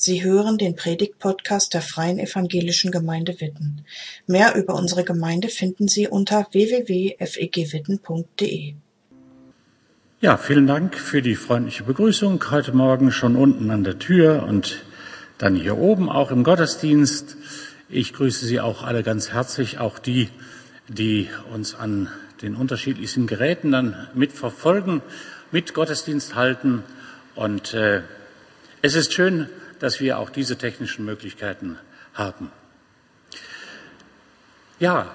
Sie hören den Predigt-Podcast der Freien Evangelischen Gemeinde Witten. Mehr über unsere Gemeinde finden Sie unter www.fegwitten.de. Ja, vielen Dank für die freundliche Begrüßung heute Morgen schon unten an der Tür und dann hier oben auch im Gottesdienst. Ich grüße Sie auch alle ganz herzlich, auch die, die uns an den unterschiedlichsten Geräten dann mitverfolgen, mit Gottesdienst halten. Und äh, es ist schön, dass wir auch diese technischen Möglichkeiten haben. Ja,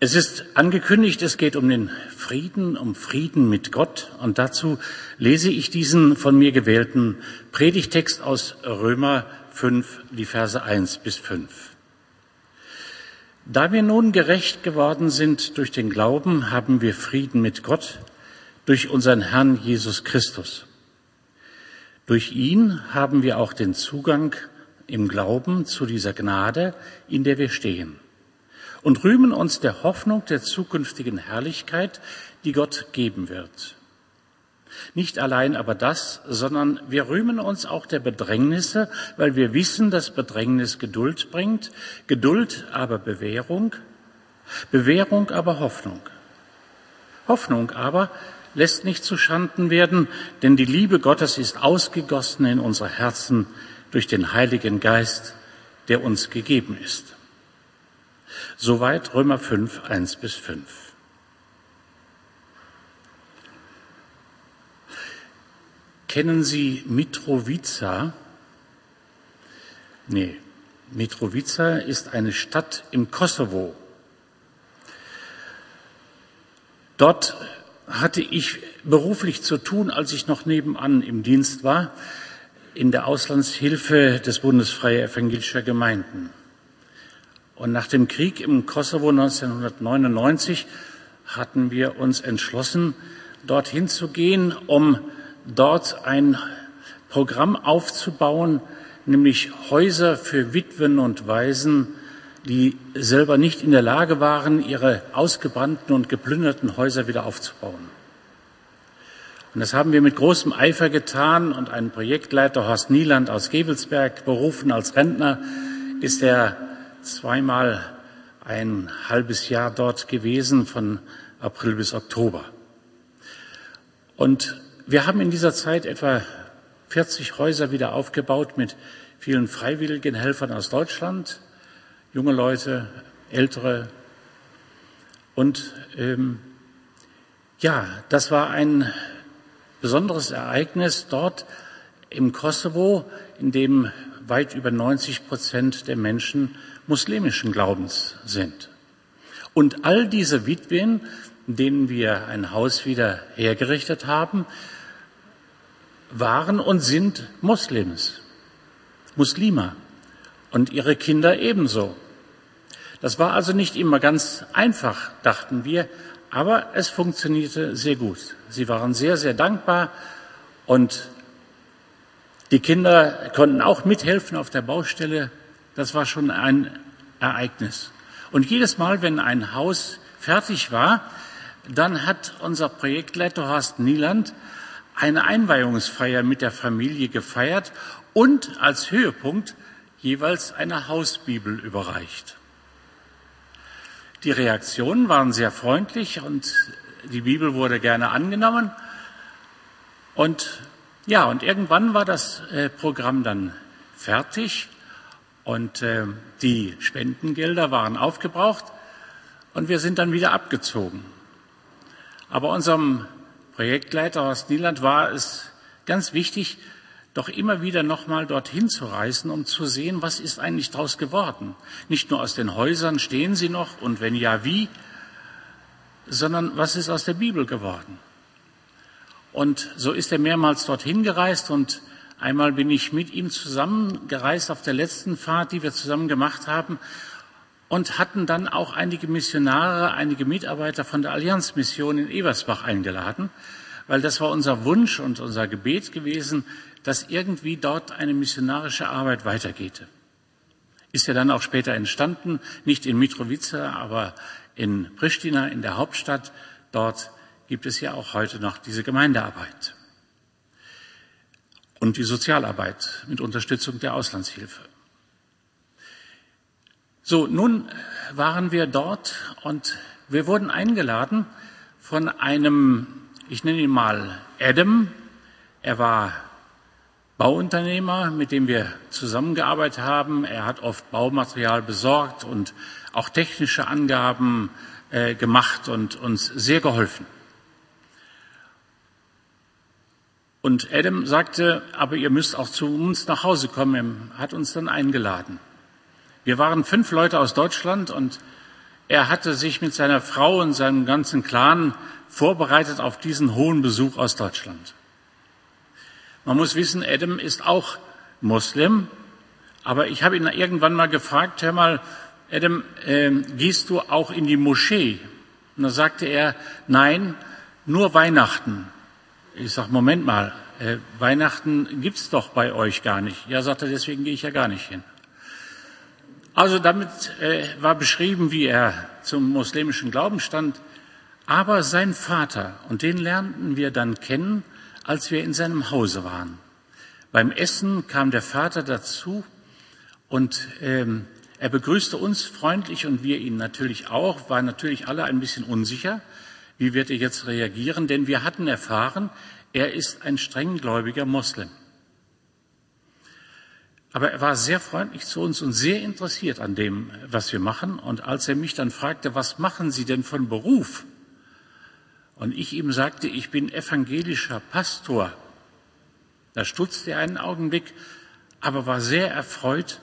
es ist angekündigt, es geht um den Frieden, um Frieden mit Gott. Und dazu lese ich diesen von mir gewählten Predigtext aus Römer 5, die Verse 1 bis 5. Da wir nun gerecht geworden sind durch den Glauben, haben wir Frieden mit Gott durch unseren Herrn Jesus Christus. Durch ihn haben wir auch den Zugang im Glauben zu dieser Gnade, in der wir stehen und rühmen uns der Hoffnung der zukünftigen Herrlichkeit, die Gott geben wird. Nicht allein aber das, sondern wir rühmen uns auch der Bedrängnisse, weil wir wissen, dass Bedrängnis Geduld bringt, Geduld aber Bewährung, Bewährung aber Hoffnung. Hoffnung aber lässt nicht zu Schanden werden, denn die Liebe Gottes ist ausgegossen in unsere Herzen durch den Heiligen Geist, der uns gegeben ist. Soweit Römer 5, 1 bis 5. Kennen Sie Mitrovica? Nee, Mitrovica ist eine Stadt im Kosovo. Dort hatte ich beruflich zu tun, als ich noch nebenan im Dienst war, in der Auslandshilfe des Bundesfreie Evangelischer Gemeinden. Und nach dem Krieg im Kosovo 1999 hatten wir uns entschlossen, dorthin zu gehen, um dort ein Programm aufzubauen, nämlich Häuser für Witwen und Waisen, die selber nicht in der Lage waren, ihre ausgebrannten und geplünderten Häuser wieder aufzubauen. Und das haben wir mit großem Eifer getan und ein Projektleiter, Horst Nieland aus Gevelsberg, berufen als Rentner, ist er zweimal ein halbes Jahr dort gewesen, von April bis Oktober. Und wir haben in dieser Zeit etwa 40 Häuser wieder aufgebaut mit vielen freiwilligen Helfern aus Deutschland, junge Leute, ältere. Und ähm, ja, das war ein besonderes Ereignis dort im Kosovo, in dem weit über 90 Prozent der Menschen muslimischen Glaubens sind. Und all diese Witwen, denen wir ein Haus wieder hergerichtet haben, waren und sind Muslims, Muslima und ihre Kinder ebenso. Das war also nicht immer ganz einfach, dachten wir, aber es funktionierte sehr gut. Sie waren sehr, sehr dankbar und die Kinder konnten auch mithelfen auf der Baustelle. Das war schon ein Ereignis. Und jedes Mal, wenn ein Haus fertig war, dann hat unser Projektleiter Horst Nieland eine Einweihungsfeier mit der Familie gefeiert und als Höhepunkt jeweils eine Hausbibel überreicht. Die Reaktionen waren sehr freundlich und die Bibel wurde gerne angenommen. Und ja, und irgendwann war das äh, Programm dann fertig und äh, die Spendengelder waren aufgebraucht und wir sind dann wieder abgezogen. Aber unserem Projektleiter Horst Nieland war es ganz wichtig, doch immer wieder nochmal dorthin zu reisen, um zu sehen, was ist eigentlich daraus geworden. Nicht nur aus den Häusern stehen sie noch und wenn ja, wie, sondern was ist aus der Bibel geworden. Und so ist er mehrmals dorthin gereist und einmal bin ich mit ihm zusammengereist auf der letzten Fahrt, die wir zusammen gemacht haben und hatten dann auch einige Missionare, einige Mitarbeiter von der Allianzmission in Ebersbach eingeladen, weil das war unser Wunsch und unser Gebet gewesen, dass irgendwie dort eine missionarische Arbeit weitergeht. Ist ja dann auch später entstanden, nicht in Mitrovica, aber in Pristina, in der Hauptstadt. Dort gibt es ja auch heute noch diese Gemeindearbeit. und die Sozialarbeit mit Unterstützung der Auslandshilfe. So, nun waren wir dort und wir wurden eingeladen von einem, ich nenne ihn mal Adam. Er war Bauunternehmer, mit dem wir zusammengearbeitet haben. Er hat oft Baumaterial besorgt und auch technische Angaben äh, gemacht und uns sehr geholfen. Und Adam sagte, aber ihr müsst auch zu uns nach Hause kommen. Er hat uns dann eingeladen. Wir waren fünf Leute aus Deutschland und er hatte sich mit seiner Frau und seinem ganzen Clan vorbereitet auf diesen hohen Besuch aus Deutschland. Man muss wissen, Adam ist auch Muslim, aber ich habe ihn irgendwann mal gefragt, hör mal, Adam, äh, gehst du auch in die Moschee? Und da sagte er, nein, nur Weihnachten. Ich sag, Moment mal, äh, Weihnachten gibt's doch bei euch gar nicht. Ja, sagt er, deswegen gehe ich ja gar nicht hin. Also damit äh, war beschrieben, wie er zum muslimischen Glauben stand. Aber sein Vater, und den lernten wir dann kennen, als wir in seinem Hause waren. Beim Essen kam der Vater dazu und ähm, er begrüßte uns freundlich und wir ihn natürlich auch, waren natürlich alle ein bisschen unsicher, wie wird er jetzt reagieren, denn wir hatten erfahren, er ist ein strenggläubiger Moslem. Aber er war sehr freundlich zu uns und sehr interessiert an dem, was wir machen. Und als er mich dann fragte, was machen Sie denn von Beruf? Und ich ihm sagte, ich bin evangelischer Pastor. Da stutzte er einen Augenblick, aber war sehr erfreut,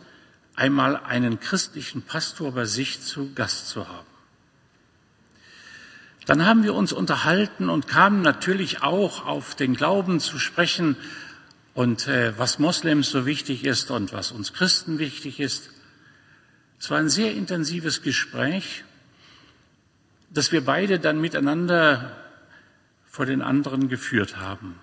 einmal einen christlichen Pastor bei sich zu Gast zu haben. Dann haben wir uns unterhalten und kamen natürlich auch auf den Glauben zu sprechen, und äh, was Moslems so wichtig ist und was uns Christen wichtig ist. Es war ein sehr intensives Gespräch, das wir beide dann miteinander vor den anderen geführt haben.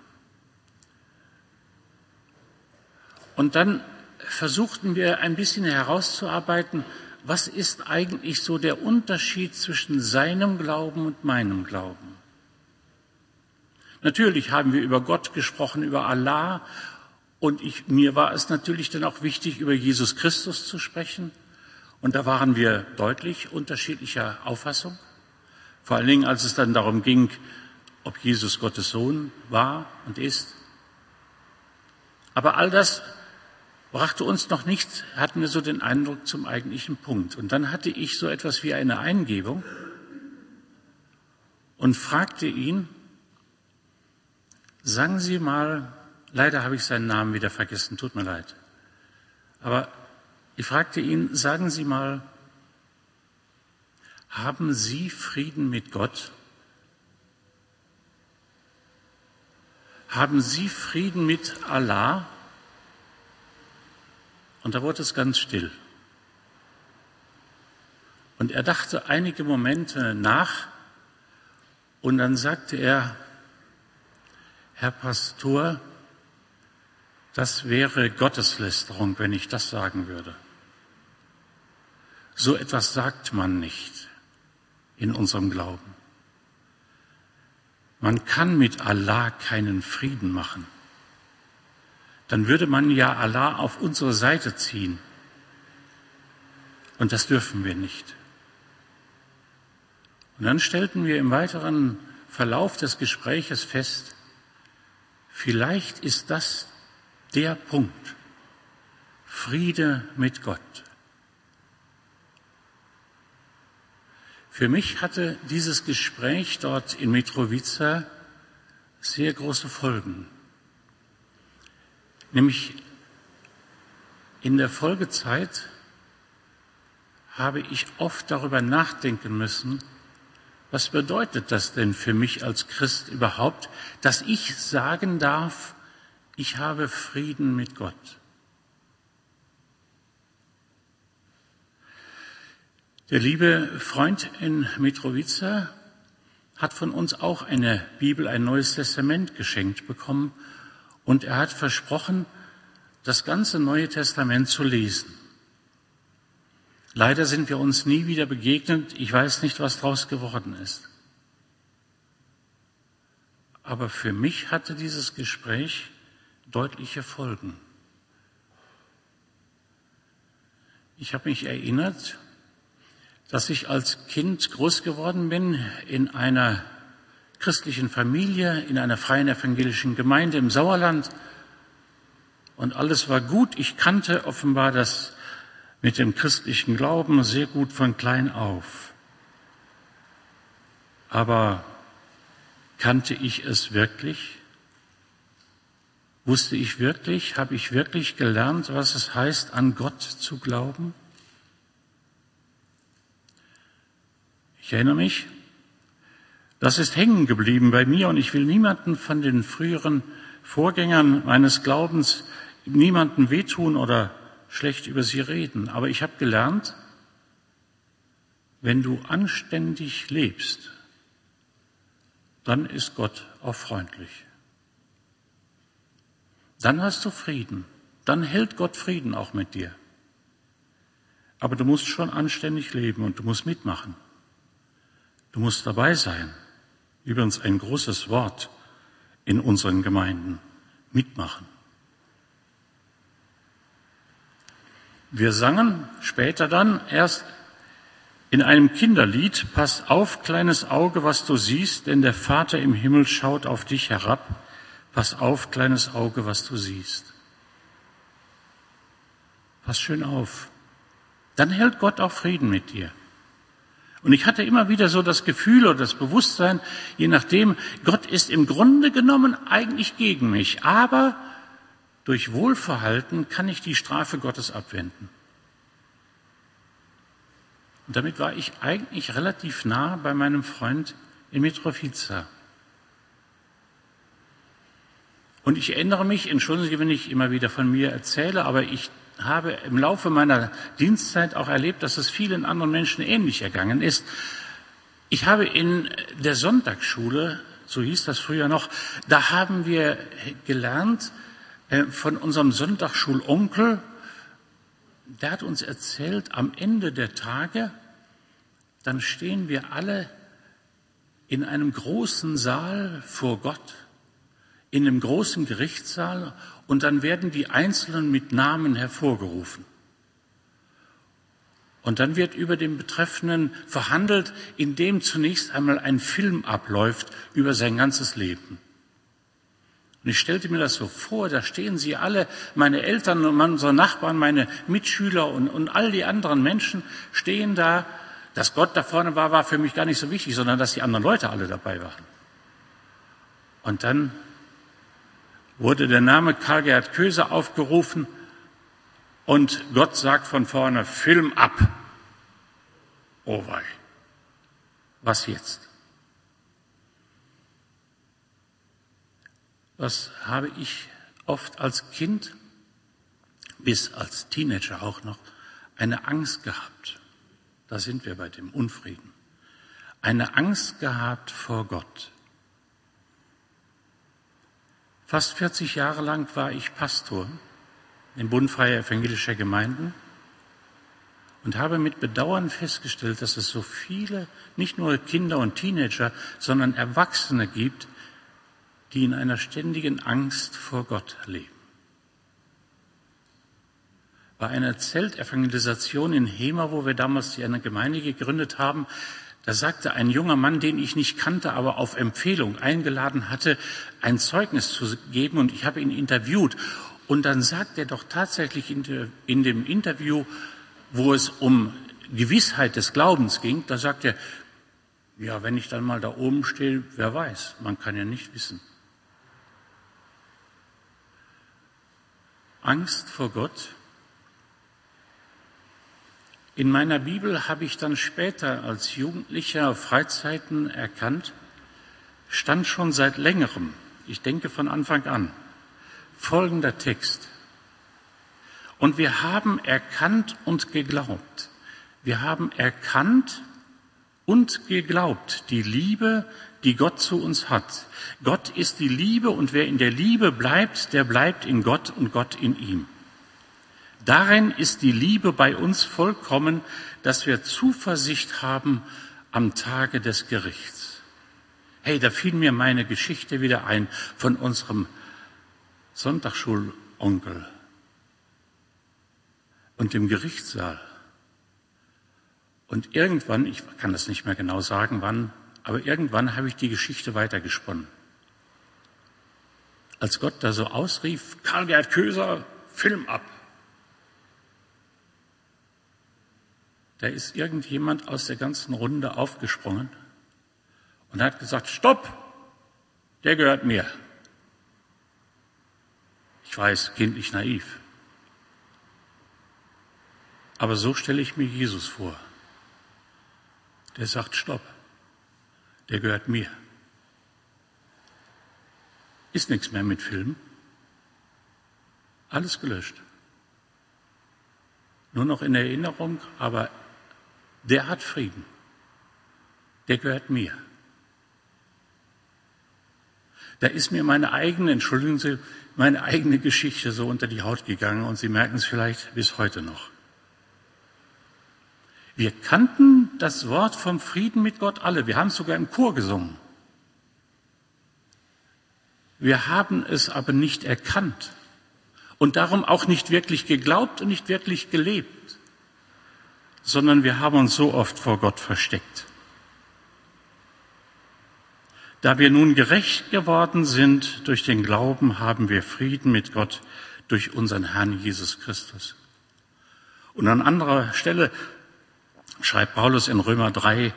Und dann versuchten wir ein bisschen herauszuarbeiten, was ist eigentlich so der Unterschied zwischen seinem Glauben und meinem Glauben. Natürlich haben wir über Gott gesprochen, über Allah. Und ich, mir war es natürlich dann auch wichtig, über Jesus Christus zu sprechen. Und da waren wir deutlich unterschiedlicher Auffassung. Vor allen Dingen, als es dann darum ging, ob Jesus Gottes Sohn war und ist. Aber all das brachte uns noch nicht, hatten wir so den Eindruck zum eigentlichen Punkt. Und dann hatte ich so etwas wie eine Eingebung und fragte ihn, Sagen Sie mal, leider habe ich seinen Namen wieder vergessen, tut mir leid. Aber ich fragte ihn, sagen Sie mal, haben Sie Frieden mit Gott? Haben Sie Frieden mit Allah? Und da wurde es ganz still. Und er dachte einige Momente nach und dann sagte er, Herr Pastor, das wäre Gotteslästerung, wenn ich das sagen würde. So etwas sagt man nicht in unserem Glauben. Man kann mit Allah keinen Frieden machen. Dann würde man ja Allah auf unsere Seite ziehen. Und das dürfen wir nicht. Und dann stellten wir im weiteren Verlauf des Gespräches fest, Vielleicht ist das der Punkt. Friede mit Gott. Für mich hatte dieses Gespräch dort in Mitrovica sehr große Folgen. Nämlich in der Folgezeit habe ich oft darüber nachdenken müssen, was bedeutet das denn für mich als Christ überhaupt, dass ich sagen darf, ich habe Frieden mit Gott? Der liebe Freund in Mitrovica hat von uns auch eine Bibel, ein neues Testament geschenkt bekommen und er hat versprochen, das ganze Neue Testament zu lesen. Leider sind wir uns nie wieder begegnet. Ich weiß nicht, was daraus geworden ist. Aber für mich hatte dieses Gespräch deutliche Folgen. Ich habe mich erinnert, dass ich als Kind groß geworden bin in einer christlichen Familie, in einer freien evangelischen Gemeinde im Sauerland. Und alles war gut. Ich kannte offenbar das mit dem christlichen Glauben sehr gut von klein auf. Aber kannte ich es wirklich? Wusste ich wirklich, habe ich wirklich gelernt, was es heißt, an Gott zu glauben? Ich erinnere mich, das ist hängen geblieben bei mir und ich will niemanden von den früheren Vorgängern meines Glaubens, niemanden wehtun oder schlecht über sie reden. Aber ich habe gelernt, wenn du anständig lebst, dann ist Gott auch freundlich. Dann hast du Frieden. Dann hält Gott Frieden auch mit dir. Aber du musst schon anständig leben und du musst mitmachen. Du musst dabei sein. Übrigens ein großes Wort in unseren Gemeinden. Mitmachen. Wir sangen später dann erst in einem Kinderlied, Pass auf, kleines Auge, was du siehst, denn der Vater im Himmel schaut auf dich herab. Pass auf, kleines Auge, was du siehst. Pass schön auf. Dann hält Gott auch Frieden mit dir. Und ich hatte immer wieder so das Gefühl oder das Bewusstsein, je nachdem, Gott ist im Grunde genommen eigentlich gegen mich, aber durch Wohlverhalten kann ich die Strafe Gottes abwenden. Und damit war ich eigentlich relativ nah bei meinem Freund in Mitrovica. Und ich erinnere mich, entschuldigen Sie, wenn ich immer wieder von mir erzähle, aber ich habe im Laufe meiner Dienstzeit auch erlebt, dass es vielen anderen Menschen ähnlich ergangen ist. Ich habe in der Sonntagsschule, so hieß das früher noch, da haben wir gelernt äh, von unserem Sonntagsschulonkel, der hat uns erzählt, am Ende der Tage, dann stehen wir alle in einem großen Saal vor Gott, in einem großen Gerichtssaal und dann werden die Einzelnen mit Namen hervorgerufen. Und dann wird über den Betreffenden verhandelt, indem zunächst einmal ein Film abläuft über sein ganzes Leben. Und ich stellte mir das so vor, da stehen sie alle, meine Eltern und unsere Nachbarn, meine Mitschüler und, und all die anderen Menschen stehen da. Dass Gott da vorne war, war für mich gar nicht so wichtig, sondern dass die anderen Leute alle dabei waren. Und dann wurde der Name Karl-Gerhard Köse aufgerufen und Gott sagt von vorne, Film ab. Oh wei. Was jetzt? Was habe ich oft als Kind bis als Teenager auch noch eine Angst gehabt. Da sind wir bei dem Unfrieden. Eine Angst gehabt vor Gott. Fast 40 Jahre lang war ich Pastor in Bund freier evangelischer Gemeinden und habe mit Bedauern festgestellt, dass es so viele, nicht nur Kinder und Teenager, sondern Erwachsene gibt, die in einer ständigen Angst vor Gott leben. Bei einer Zeltevangelisation in Hema, wo wir damals eine Gemeinde gegründet haben, da sagte ein junger Mann, den ich nicht kannte, aber auf Empfehlung eingeladen hatte, ein Zeugnis zu geben und ich habe ihn interviewt. Und dann sagt er doch tatsächlich in, dem Interview, wo es um Gewissheit des Glaubens ging, da sagt er, ja, wenn ich dann mal da oben stehe, wer weiß, man kann ja nicht wissen. Angst vor Gott in meiner Bibel habe ich dann später als Jugendlicher auf Freizeiten erkannt, stand schon seit längerem, ich denke von Anfang an, folgender Text. Und wir haben erkannt und geglaubt. Wir haben erkannt und geglaubt die Liebe, die Gott zu uns hat. Gott ist die Liebe und wer in der Liebe bleibt, der bleibt in Gott und Gott in ihm. Darin ist die Liebe bei uns vollkommen, dass wir Zuversicht haben am Tage des Gerichts. Hey, da fiel mir meine Geschichte wieder ein von unserem Sonntagsschulonkel und dem Gerichtssaal. Und irgendwann, ich kann das nicht mehr genau sagen, wann, aber irgendwann habe ich die Geschichte weitergesponnen. Als Gott da so ausrief, Karl-Gerd Köser, Film ab. Da ist irgendjemand aus der ganzen Runde aufgesprungen und hat gesagt, stopp, der gehört mir. Ich weiß, kindlich naiv. Aber so stelle ich mir Jesus vor. Der sagt, stopp, der gehört mir. Ist nichts mehr mit Film. Alles gelöscht. Nur noch in Erinnerung, aber der hat Frieden. Der gehört mir. Da ist mir meine eigene, entschuldigen Sie, meine eigene Geschichte so unter die Haut gegangen und Sie merken es vielleicht bis heute noch. Wir kannten das Wort vom Frieden mit Gott alle. Wir haben es sogar im Chor gesungen. Wir haben es aber nicht erkannt und darum auch nicht wirklich geglaubt und nicht wirklich gelebt, sondern wir haben uns so oft vor Gott versteckt. Da wir nun gerecht geworden sind durch den Glauben, haben wir Frieden mit Gott durch unseren Herrn Jesus Christus. Und an anderer Stelle schreibt Paulus in Römer 3,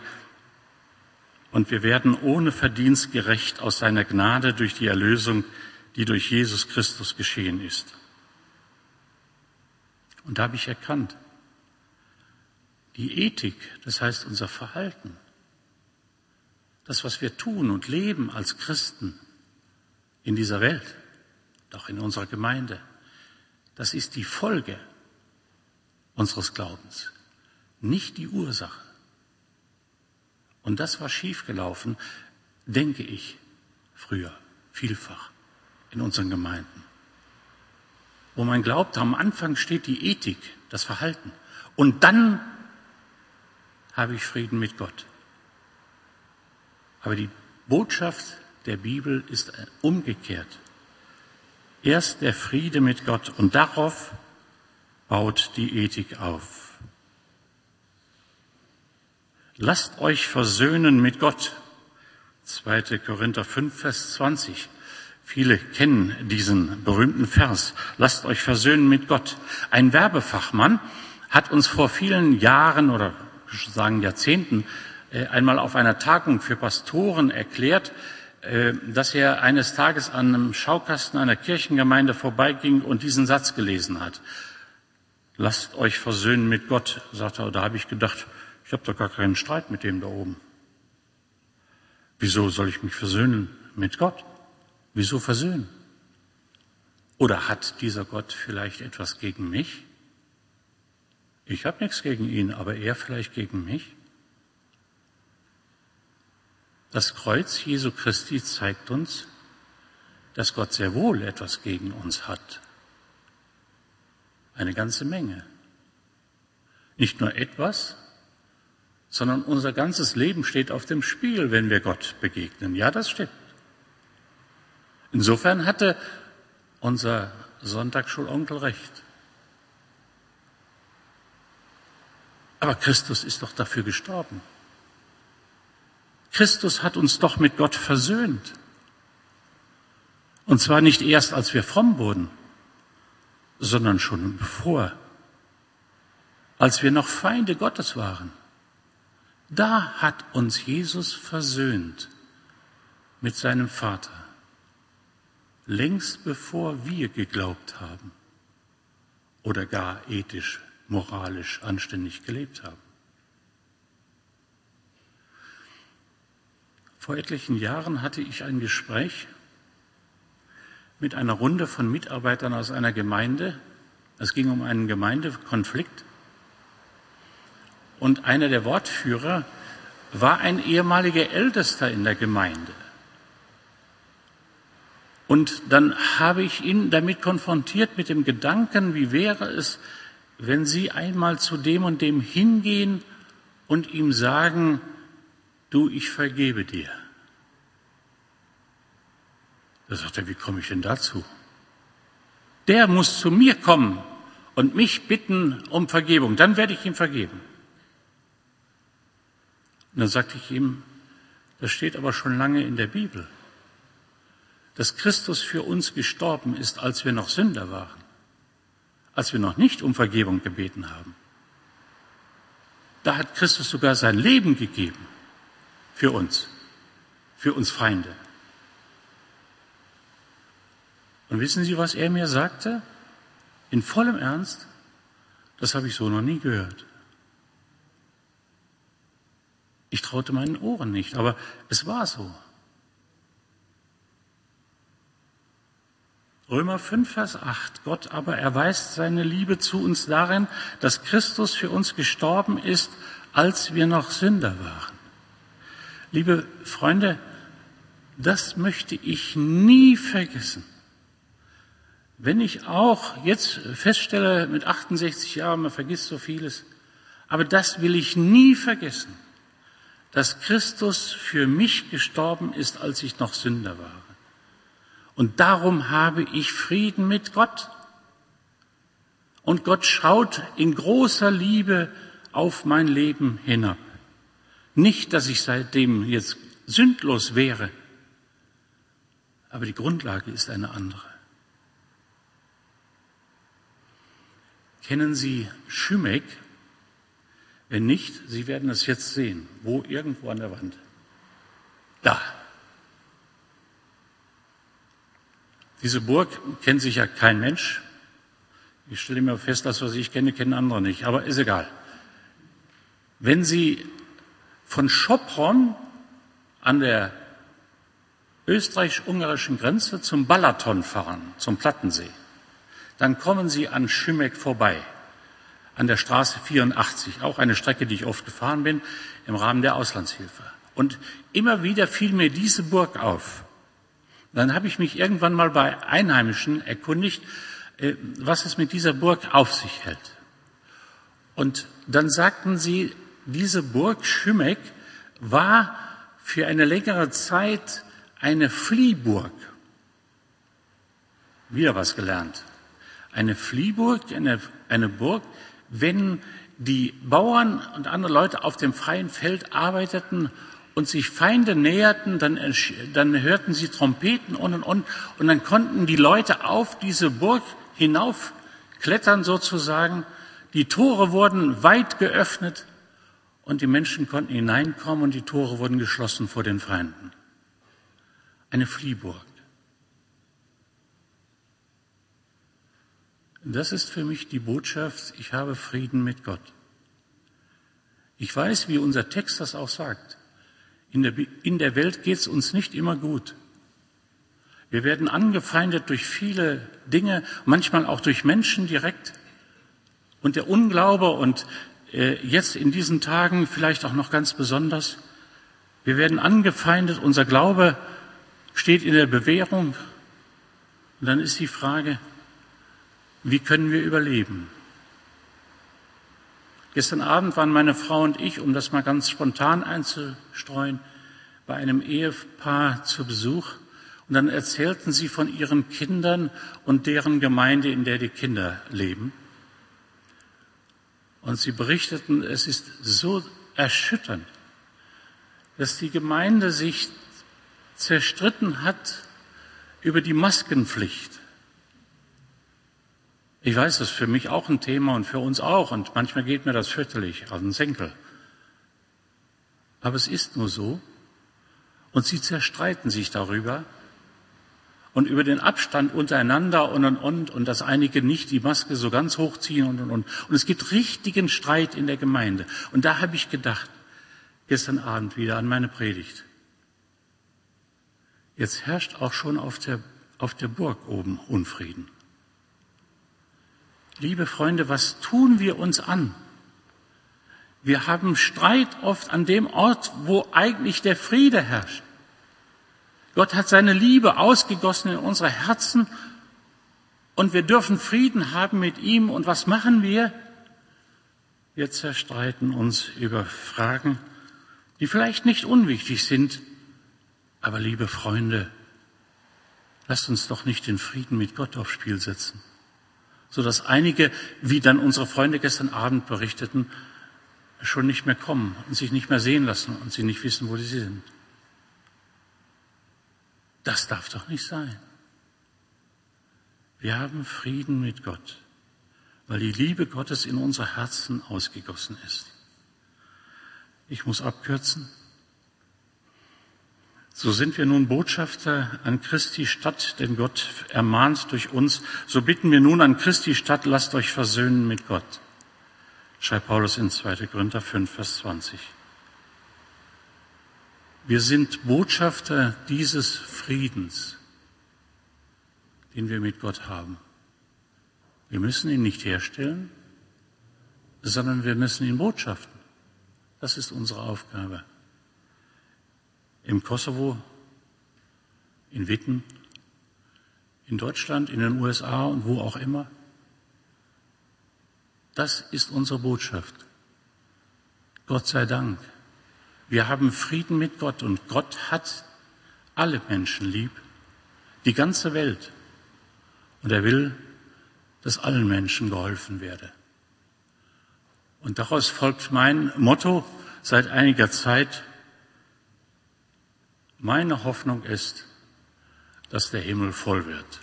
und wir werden ohne Verdienst gerecht aus seiner Gnade durch die Erlösung, die durch Jesus Christus geschehen ist. Und da habe ich erkannt, die Ethik, das heißt unser Verhalten, das, was wir tun und leben als Christen in dieser Welt, auch in unserer Gemeinde, das ist die Folge unseres Glaubens, nicht die Ursache. Und das war schiefgelaufen, denke ich, früher, vielfach in unseren Gemeinden. Wo man glaubt, am Anfang steht die Ethik, das Verhalten. Und dann habe ich Frieden mit Gott. Aber die Botschaft der Bibel ist umgekehrt. Erst der Friede mit Gott und darauf baut die Ethik auf. Lasst euch versöhnen mit Gott. 2. Korinther 5, Vers 20. Viele kennen diesen berühmten Vers. Lasst euch versöhnen mit Gott. Ein Werbefachmann hat uns vor vielen Jahren oder sagen Jahrzehnten äh, einmal auf einer Tagung für Pastoren erklärt, äh, dass er eines Tages an einem Schaukasten einer Kirchengemeinde vorbeiging und diesen Satz gelesen hat. Lasst euch versöhnen mit Gott, sagt er. Da habe ich gedacht, ich habe doch gar keinen Streit mit dem da oben. Wieso soll ich mich versöhnen mit Gott? Wieso versöhnen? Oder hat dieser Gott vielleicht etwas gegen mich? Ich habe nichts gegen ihn, aber er vielleicht gegen mich? Das Kreuz Jesu Christi zeigt uns, dass Gott sehr wohl etwas gegen uns hat. Eine ganze Menge. Nicht nur etwas, sondern unser ganzes Leben steht auf dem Spiel, wenn wir Gott begegnen. Ja, das stimmt. Insofern hatte unser Sonntagsschulonkel recht. Aber Christus ist doch dafür gestorben. Christus hat uns doch mit Gott versöhnt. Und zwar nicht erst, als wir fromm wurden, sondern schon bevor, als wir noch Feinde Gottes waren. Da hat uns Jesus versöhnt mit seinem Vater, längst bevor wir geglaubt haben oder gar ethisch, moralisch anständig gelebt haben. Vor etlichen Jahren hatte ich ein Gespräch mit einer Runde von Mitarbeitern aus einer Gemeinde. Es ging um einen Gemeindekonflikt. Und einer der Wortführer war ein ehemaliger Ältester in der Gemeinde. Und dann habe ich ihn damit konfrontiert mit dem Gedanken, wie wäre es, wenn Sie einmal zu dem und dem hingehen und ihm sagen, du, ich vergebe dir. Da sagt er, wie komme ich denn dazu? der muss zu mir kommen und mich bitten um Vergebung, dann werde ich ihm vergeben. Und dann sagte ich ihm, das steht aber schon lange in der Bibel, dass Christus für uns gestorben ist, als wir noch Sünder waren, als wir noch nicht um Vergebung gebeten haben. Da hat Christus sogar sein Leben gegeben für uns, für uns Feinde. Und wissen Sie, was er mir sagte? In vollem Ernst, das habe ich so noch nie gehört. Ich traute meinen Ohren nicht, aber es war so. Römer 5, Vers 8. Gott aber erweist seine Liebe zu uns darin, dass Christus für uns gestorben ist, als wir noch Sünder waren. Liebe Freunde, das möchte ich nie vergessen. Wenn ich auch jetzt feststelle, mit 68 Jahren, man vergisst so vieles, aber das will ich nie vergessen, dass Christus für mich gestorben ist, als ich noch Sünder war. Und darum habe ich Frieden mit Gott. Und Gott schaut in großer Liebe auf mein Leben hinab. Nicht, dass ich seitdem jetzt sündlos wäre, aber die Grundlage ist eine andere. Kennen Sie Schümeck? Wenn nicht, Sie werden es jetzt sehen. Wo? Irgendwo an der Wand. Da. Diese Burg kennt sich ja kein Mensch. Ich stelle mir fest, das, was ich kenne, kennen andere nicht. Aber ist egal. Wenn Sie von Schopron an der österreichisch-ungarischen Grenze zum Balaton fahren, zum Plattensee, dann kommen Sie an Schümeck vorbei, an der Straße 84, auch eine Strecke, die ich oft gefahren bin, im Rahmen der Auslandshilfe. Und immer wieder fiel mir diese Burg auf. Dann habe ich mich irgendwann mal bei Einheimischen erkundigt, äh, was es mit dieser Burg auf sich hält. Und dann sagten sie, diese Burg Schümeck war für eine längere Zeit eine Fliehburg. Wieder was gelernt eine Fliehburg, eine, eine Burg, wenn die Bauern und andere Leute auf dem freien Feld arbeiteten und sich Feinde näherten, dann, dann hörten sie Trompeten und und und und dann konnten die Leute auf diese Burg hinaufklettern sozusagen. Die Tore wurden weit geöffnet und die Menschen konnten hineinkommen und die Tore wurden geschlossen vor den Feinden. Eine Fliehburg. Das ist für mich die Botschaft, ich habe Frieden mit Gott. Ich weiß, wie unser Text das auch sagt. In der, in der Welt geht es uns nicht immer gut. Wir werden angefeindet durch viele Dinge, manchmal auch durch Menschen direkt. Und der Unglaube und äh, jetzt in diesen Tagen vielleicht auch noch ganz besonders. Wir werden angefeindet, unser Glaube steht in der Bewährung. Und dann ist die Frage, wie können wir überleben? Gestern Abend waren meine Frau und ich, um das mal ganz spontan einzustreuen, bei einem Ehepaar zu Besuch. Und dann erzählten sie von ihren Kindern und deren Gemeinde, in der die Kinder leben. Und sie berichteten, es ist so erschütternd, dass die Gemeinde sich zerstritten hat über die Maskenpflicht. Ich weiß, das ist für mich auch ein Thema und für uns auch. Und manchmal geht mir das fürchterlich aus dem Senkel. Aber es ist nur so. Und sie zerstreiten sich darüber und über den Abstand untereinander und und und und dass einige nicht die Maske so ganz hochziehen und und und. Und es gibt richtigen Streit in der Gemeinde. Und da habe ich gedacht, gestern Abend wieder an meine Predigt. Jetzt herrscht auch schon auf der, auf der Burg oben Unfrieden. Liebe Freunde, was tun wir uns an? Wir haben Streit oft an dem Ort, wo eigentlich der Friede herrscht. Gott hat seine Liebe ausgegossen in unsere Herzen und wir dürfen Frieden haben mit ihm. Und was machen wir? Wir zerstreiten uns über Fragen, die vielleicht nicht unwichtig sind. Aber liebe Freunde, lasst uns doch nicht den Frieden mit Gott aufs Spiel setzen. So dass einige, wie dann unsere Freunde gestern Abend berichteten, schon nicht mehr kommen und sich nicht mehr sehen lassen und sie nicht wissen, wo sie sind. Das darf doch nicht sein. Wir haben Frieden mit Gott, weil die Liebe Gottes in unsere Herzen ausgegossen ist. Ich muss abkürzen. So sind wir nun Botschafter an Christi Stadt, denn Gott ermahnt durch uns. So bitten wir nun an Christi Stadt, lasst euch versöhnen mit Gott. Schreibt Paulus in 2. Korinther 5, Vers 20. Wir sind Botschafter dieses Friedens, den wir mit Gott haben. Wir müssen ihn nicht herstellen, sondern wir müssen ihn botschaften. Das ist unsere Aufgabe. Im Kosovo, in Witten, in Deutschland, in den USA und wo auch immer. Das ist unsere Botschaft. Gott sei Dank. Wir haben Frieden mit Gott und Gott hat alle Menschen lieb, die ganze Welt. Und er will, dass allen Menschen geholfen werde. Und daraus folgt mein Motto seit einiger Zeit. Meine Hoffnung ist, dass der Himmel voll wird.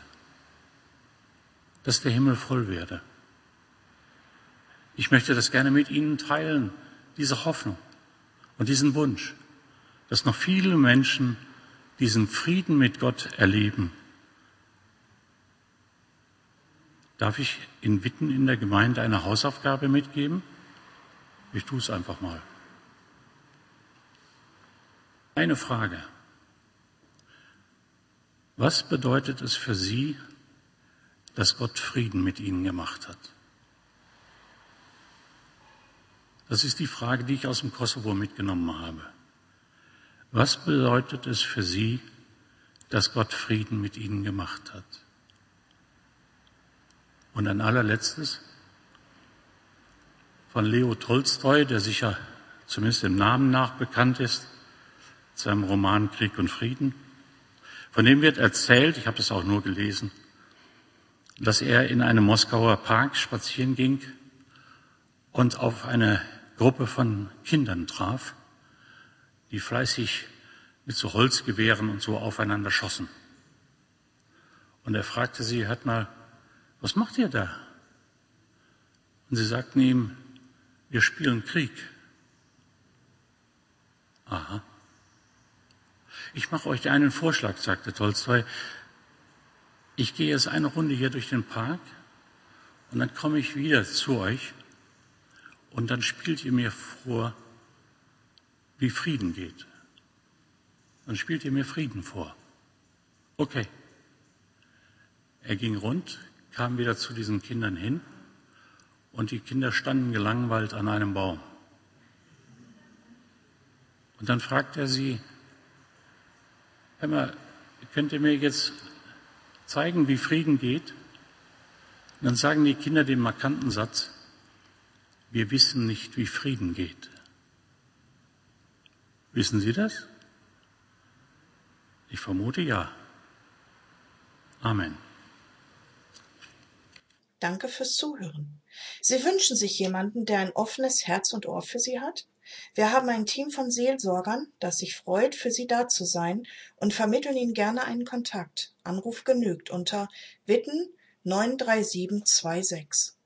Dass der Himmel voll werde. Ich möchte das gerne mit Ihnen teilen, diese Hoffnung und diesen Wunsch, dass noch viele Menschen diesen Frieden mit Gott erleben. Darf ich in Witten in der Gemeinde eine Hausaufgabe mitgeben? Ich tue es einfach mal. Eine Frage. Was bedeutet es für Sie, dass Gott Frieden mit Ihnen gemacht hat? Das ist die Frage, die ich aus dem Kosovo mitgenommen habe. Was bedeutet es für Sie, dass Gott Frieden mit Ihnen gemacht hat? Und ein allerletztes von Leo Tolstoi, der sicher zumindest im Namen nach bekannt ist, seinem Roman Krieg und Frieden. Von dem wird erzählt, ich habe das auch nur gelesen, dass er in einem Moskauer Park spazieren ging und auf eine Gruppe von Kindern traf, die fleißig mit so Holzgewehren und so aufeinander schossen. Und er fragte sie, hört mal, was macht ihr da? Und sie sagten ihm, wir spielen Krieg. Aha. Ich mache euch einen Vorschlag, sagte Tolstoi. Ich gehe jetzt eine Runde hier durch den Park und dann komme ich wieder zu euch und dann spielt ihr mir vor, wie Frieden geht. Dann spielt ihr mir Frieden vor. Okay. Er ging rund, kam wieder zu diesen Kindern hin und die Kinder standen gelangweilt an einem Baum. Und dann fragt er sie, Hör mal, könnt ihr mir jetzt zeigen, wie Frieden geht? Und dann sagen die Kinder den markanten Satz, wir wissen nicht, wie Frieden geht. Wissen Sie das? Ich vermute ja. Amen. Danke fürs Zuhören. Sie wünschen sich jemanden, der ein offenes Herz und Ohr für Sie hat? Wir haben ein Team von Seelsorgern, das sich freut, für Sie da zu sein und vermitteln Ihnen gerne einen Kontakt. Anruf genügt unter Witten 93726.